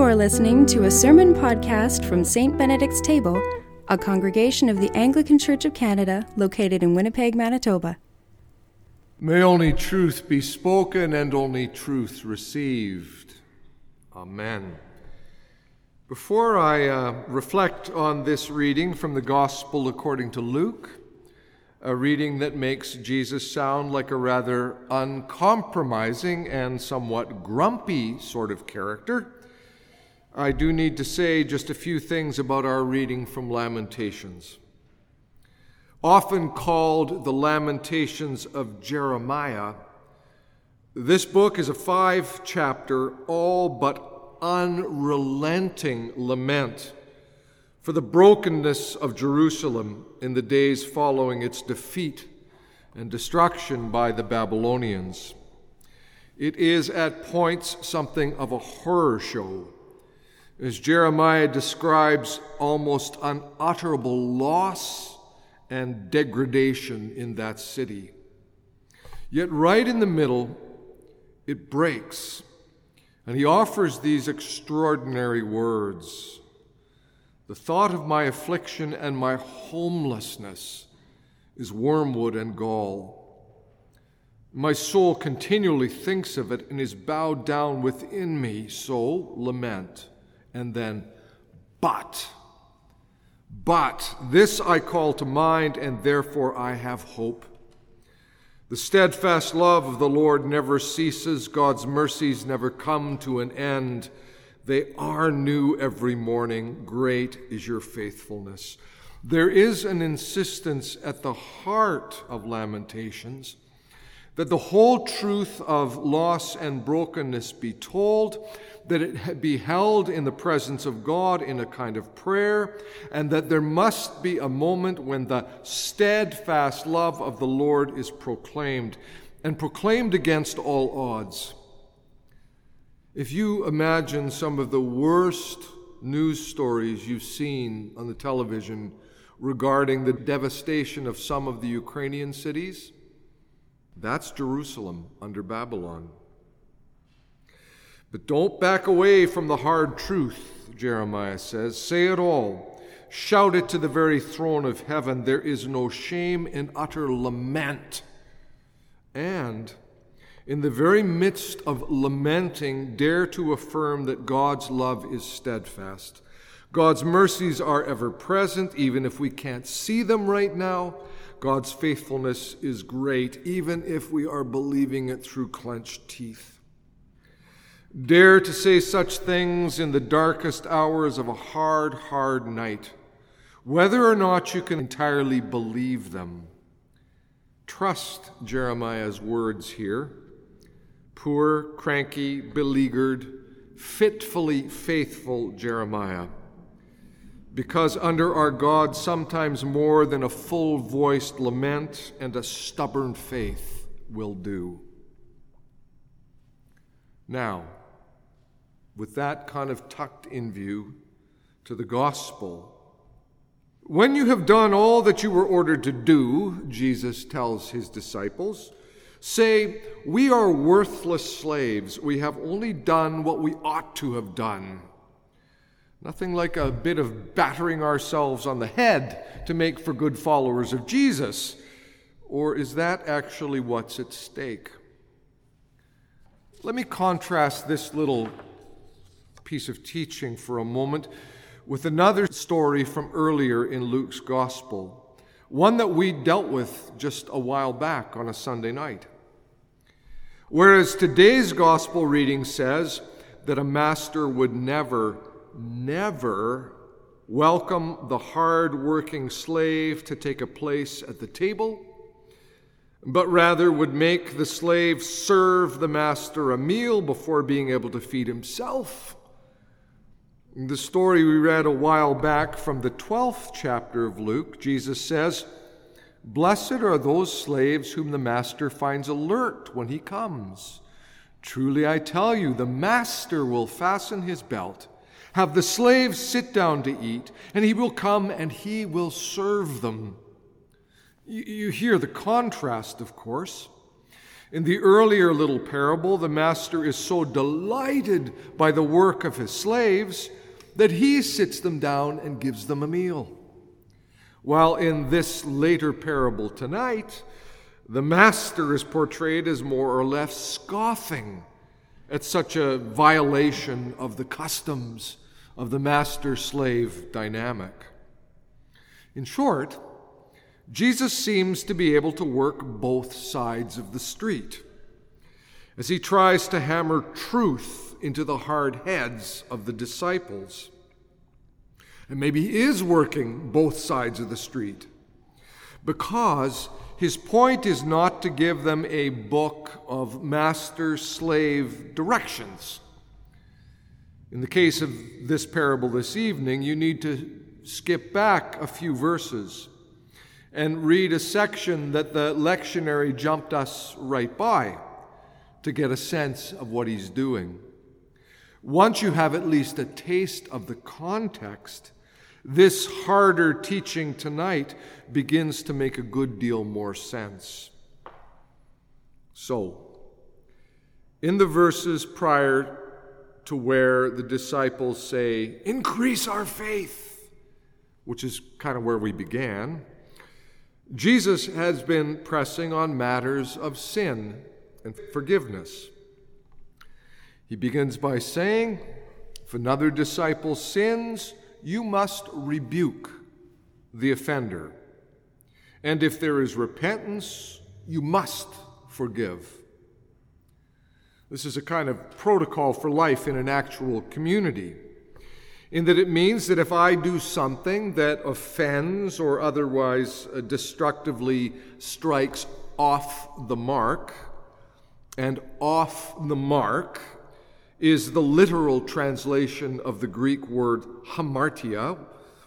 You are listening to a sermon podcast from St. Benedict's Table, a congregation of the Anglican Church of Canada located in Winnipeg, Manitoba. May only truth be spoken and only truth received. Amen. Before I uh, reflect on this reading from the Gospel according to Luke, a reading that makes Jesus sound like a rather uncompromising and somewhat grumpy sort of character, I do need to say just a few things about our reading from Lamentations. Often called the Lamentations of Jeremiah, this book is a five chapter, all but unrelenting lament for the brokenness of Jerusalem in the days following its defeat and destruction by the Babylonians. It is at points something of a horror show as Jeremiah describes almost unutterable loss and degradation in that city. Yet, right in the middle, it breaks, and he offers these extraordinary words The thought of my affliction and my homelessness is wormwood and gall. My soul continually thinks of it and is bowed down within me, so lament and then, but. But this I call to mind, and therefore I have hope. The steadfast love of the Lord never ceases, God's mercies never come to an end. They are new every morning. Great is your faithfulness. There is an insistence at the heart of Lamentations that the whole truth of loss and brokenness be told, that it be held in the presence of God in a kind of prayer, and that there must be a moment when the steadfast love of the Lord is proclaimed, and proclaimed against all odds. If you imagine some of the worst news stories you've seen on the television regarding the devastation of some of the Ukrainian cities, that's Jerusalem under Babylon. But don't back away from the hard truth, Jeremiah says. Say it all. Shout it to the very throne of heaven. There is no shame in utter lament. And in the very midst of lamenting, dare to affirm that God's love is steadfast. God's mercies are ever present, even if we can't see them right now. God's faithfulness is great, even if we are believing it through clenched teeth. Dare to say such things in the darkest hours of a hard, hard night, whether or not you can entirely believe them. Trust Jeremiah's words here. Poor, cranky, beleaguered, fitfully faithful Jeremiah because under our God, sometimes more than a full voiced lament and a stubborn faith will do. Now, with that kind of tucked in view to the gospel, when you have done all that you were ordered to do, Jesus tells his disciples, say, We are worthless slaves. We have only done what we ought to have done. Nothing like a bit of battering ourselves on the head to make for good followers of Jesus. Or is that actually what's at stake? Let me contrast this little piece of teaching for a moment with another story from earlier in Luke's gospel, one that we dealt with just a while back on a Sunday night. Whereas today's gospel reading says that a master would never never welcome the hard working slave to take a place at the table, but rather would make the slave serve the master a meal before being able to feed himself. the story we read a while back from the 12th chapter of Luke, Jesus says, Blessed are those slaves whom the master finds alert when he comes. Truly I tell you, the master will fasten his belt have the slaves sit down to eat, and he will come and he will serve them. You, hear the contrast, of course. In the earlier little parable, the master is so delighted by the work of his slaves that he sits them down and gives them a meal. While in this later parable tonight, the master is portrayed as more or less scoffing at such a violation of the customs of the master slave dynamic. In short, Jesus seems to be able to work both sides of the street as he tries to hammer truth into the hard heads of the disciples. And maybe he is working both sides of the street because his point is not to give them a book of master slave directions. In the case of this parable this evening, you need to skip back a few verses and read a section that the lectionary jumped us right by to get a sense of what he's doing. Once you have at least a taste of the context, this harder teaching tonight begins to make a good deal more sense. So, in the verses prior to where the disciples say, Increase our faith, which is kind of where we began, Jesus has been pressing on matters of sin and forgiveness. He begins by saying, If another disciple sins, you must rebuke the offender. And if there is repentance, you must forgive. This is a kind of protocol for life in an actual community in that it means that if I do something that offends or otherwise uh, destructively strikes off the mark, and off the mark is the literal translation of the Greek word hamartia,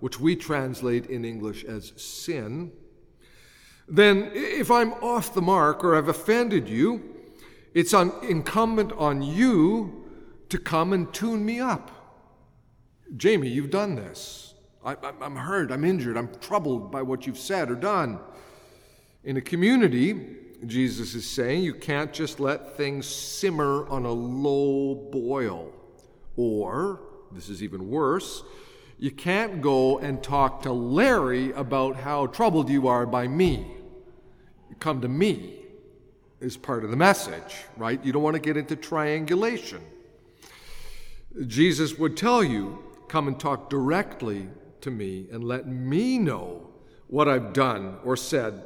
which we translate in English as sin, then if I'm off the mark or I've offended you, it's un- incumbent on you to come and tune me up. Jamie, you've done this. I, am hurt, I'm injured, I'm troubled by what you've said or done. In a community, Jesus is saying you can't just let things simmer on a low boil. Or, this is even worse, you can't go and talk to Larry about how troubled you are by me. You come to me is part of the message, right? You don't want to get into triangulation. Jesus would tell you Come and talk directly to me and let me know what I've done or said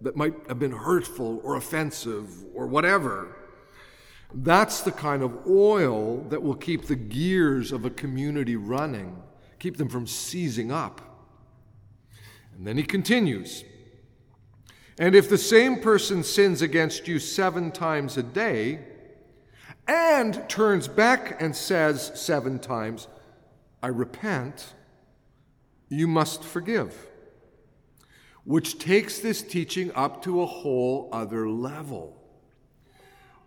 that might have been hurtful or offensive or whatever. That's the kind of oil that will keep the gears of a community running, keep them from seizing up. And then he continues And if the same person sins against you seven times a day and turns back and says seven times, I repent, you must forgive. Which takes this teaching up to a whole other level.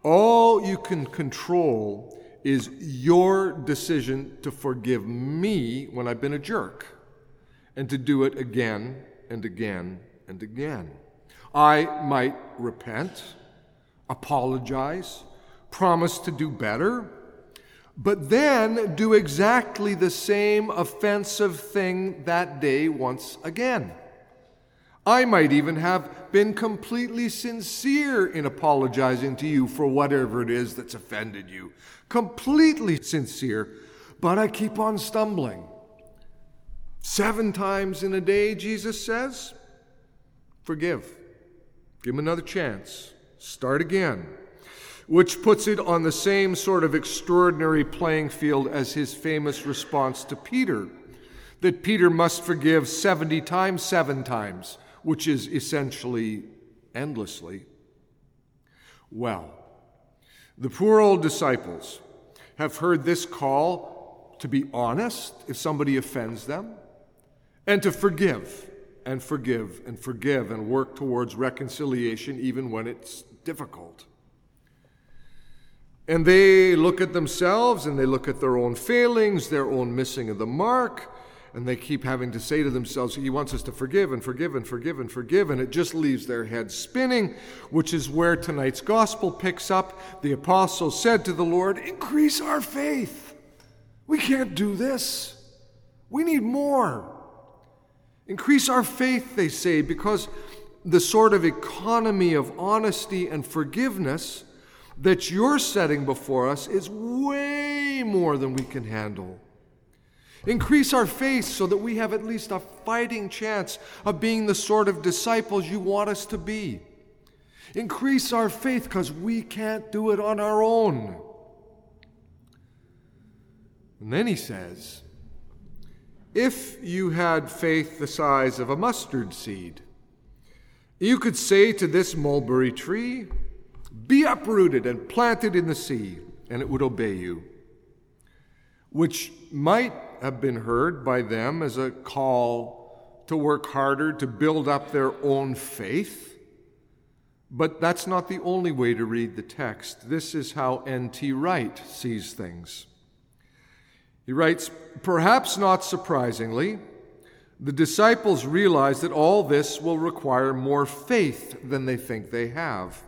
All you can control is your decision to forgive me when I've been a jerk and to do it again and again and again. I might repent, apologize, promise to do better but then do exactly the same offensive thing that day once again. I might even have been completely sincere in apologizing to you for whatever it is that's offended you. Completely sincere, but I keep on stumbling. Seven times in a day, Jesus says, forgive. Give him another chance. Start again which puts it on the same sort of extraordinary playing field as his famous response to Peter that Peter must forgive 70 times, seven times, which is essentially endlessly. Well, the poor old disciples have heard this call to be honest if somebody offends them and to forgive and forgive and forgive and work towards reconciliation even when it's difficult. And they look at themselves and they look at their own failings, their own missing of the mark, and they keep having to say to themselves, He wants us to forgive and forgive and forgive and forgive, and it just leaves their heads spinning, which is where tonight's gospel picks up. The apostle said to the Lord, Increase our faith. We can't do this. We need more. Increase our faith, they say, because the sort of economy of honesty and forgiveness that you're setting before us is way more than we can handle. Increase our faith so that we have at least a fighting chance of being the sort of disciples you want us to be. Increase our faith because we can't do it on our own. And then he says, If you had faith the size of a mustard seed, you could say to this mulberry tree, Be uprooted and planted in the sea, and it would obey you. Which might have been heard by them as a call to work harder to build up their own faith. But that's not the only way to read the text. This is how N.T. Wright sees things. He writes Perhaps not surprisingly, the disciples realize that all this will require more faith than they think they have.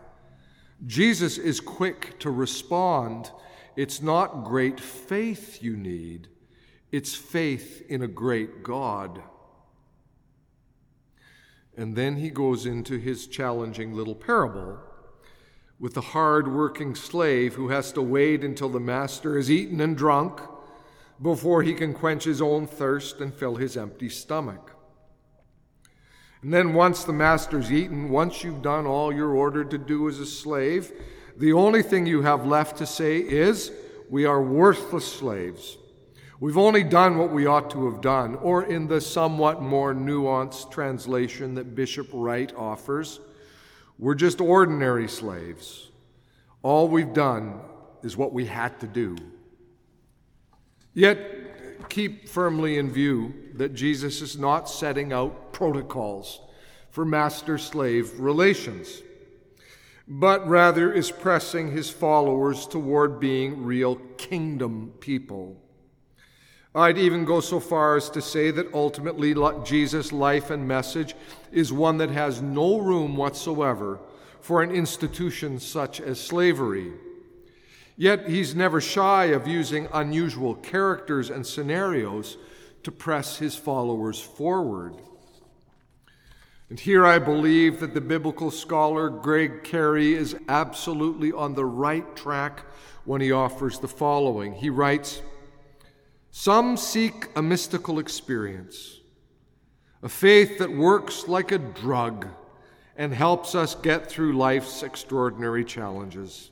Jesus is quick to respond. It's not great faith you need, it's faith in a great God. And then he goes into his challenging little parable with the hard working slave who has to wait until the master has eaten and drunk before he can quench his own thirst and fill his empty stomach. And then, once the master's eaten, once you've done all you're ordered to do as a slave, the only thing you have left to say is, We are worthless slaves. We've only done what we ought to have done, or in the somewhat more nuanced translation that Bishop Wright offers, we're just ordinary slaves. All we've done is what we had to do. Yet, keep firmly in view that Jesus is not setting out protocols for master slave relations, but rather is pressing his followers toward being real kingdom people. I'd even go so far as to say that ultimately Jesus' life and message is one that has no room whatsoever for an institution such as slavery. Yet he's never shy of using unusual characters and scenarios to press his followers forward. And here I believe that the biblical scholar Greg Carey is absolutely on the right track when he offers the following. He writes, some seek a mystical experience, a faith that works like a drug and helps us get through life's extraordinary challenges.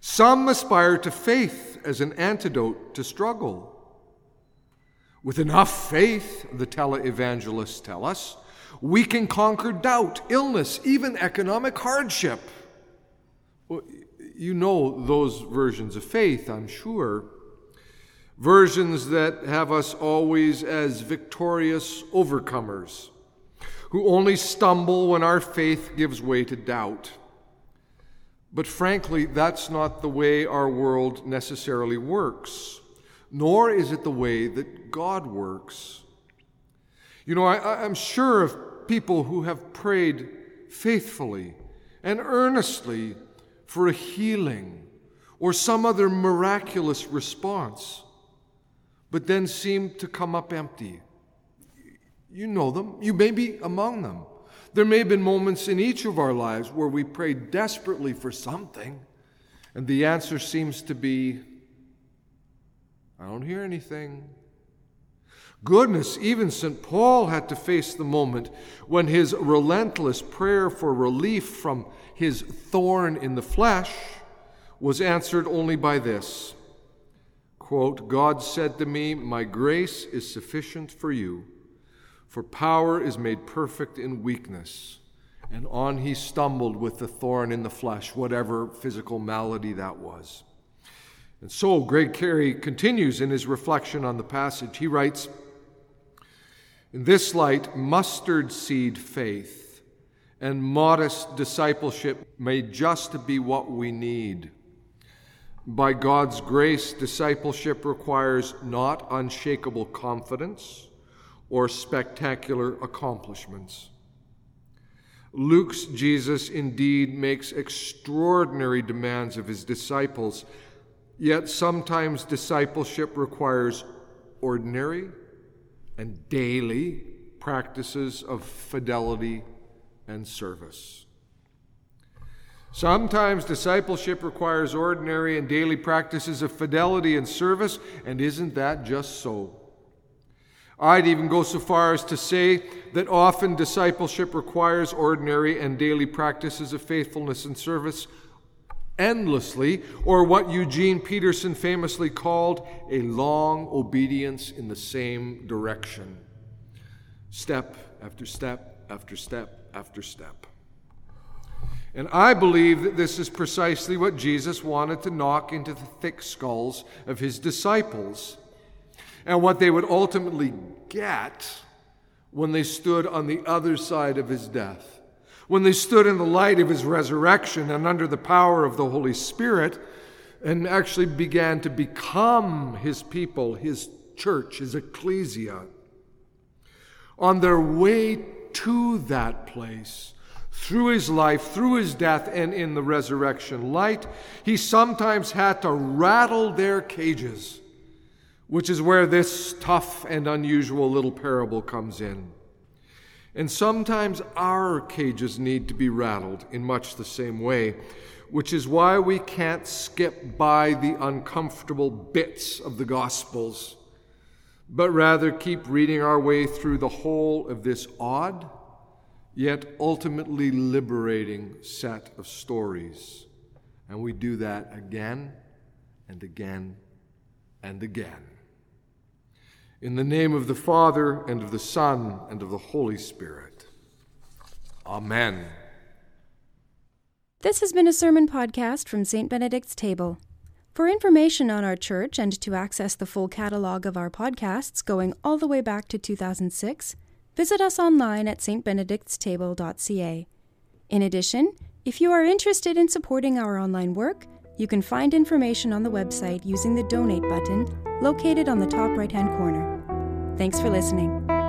Some aspire to faith as an antidote to struggle. With enough faith, the televangelists tell us, we can conquer doubt, illness, even economic hardship. Well, you know those versions of faith, I'm sure versions that have us always as victorious overcomers, who only stumble when our faith gives way to doubt. But frankly, that's not the way our world necessarily works, nor is it the way that God works. You know, I, am sure of people who have prayed faithfully and earnestly for a healing or some other miraculous response but then seem to come up empty. You know them. You may be among them. There may have been moments in each of our lives where we prayed desperately for something, and the answer seems to be, I don't hear anything. Goodness, even St. Paul had to face the moment when his relentless prayer for relief from his thorn in the flesh was answered only by this Quote, God said to me, My grace is sufficient for you, for power is made perfect in weakness. And on he stumbled with the thorn in the flesh, whatever physical malady that was. And so Greg Carey continues in his reflection on the passage. He writes, In this light, mustard seed faith and modest discipleship may just be what we need. By God's grace, discipleship requires not unshakable confidence or spectacular accomplishments. Luke's Jesus indeed makes extraordinary demands of his disciples, yet sometimes discipleship requires ordinary and daily practices of fidelity and service. Sometimes discipleship requires ordinary and daily practices of fidelity and service, and isn't that just so? I'd even go so far as to say that often discipleship requires ordinary and daily practices of faithfulness and service endlessly, or what Eugene Peterson famously called a long obedience in the same direction. Step after step after step after step. And I believe that this is precisely what Jesus wanted to knock into the thick skulls of his disciples, and what they would ultimately get when they stood on the other side of his death. When they stood in the light of his resurrection and under the power of the Holy Spirit, and actually began to become his people, his church, his ecclesia. On their way to that place, through his life, through his death, and in the resurrection light, he sometimes had to rattle their cages, which is where this tough and unusual little parable comes in. And sometimes our cages need to be rattled in much the same way, which is why we can't skip by the uncomfortable bits of the Gospels, but rather keep reading our way through the whole of this odd yet ultimately liberating set of stories. And we do that again and again and again. In the name of the Father, and of the Son, and of the Holy Spirit. Amen. This has been a sermon podcast from St. Benedict's Table. For information on our church and to access the full catalog of our podcasts going all the way back to 2006, Visit us online at stbenedictstable.ca. In addition, if you are interested in supporting our online work, you can find information on the website using the donate button located on the top right hand corner. Thanks for listening.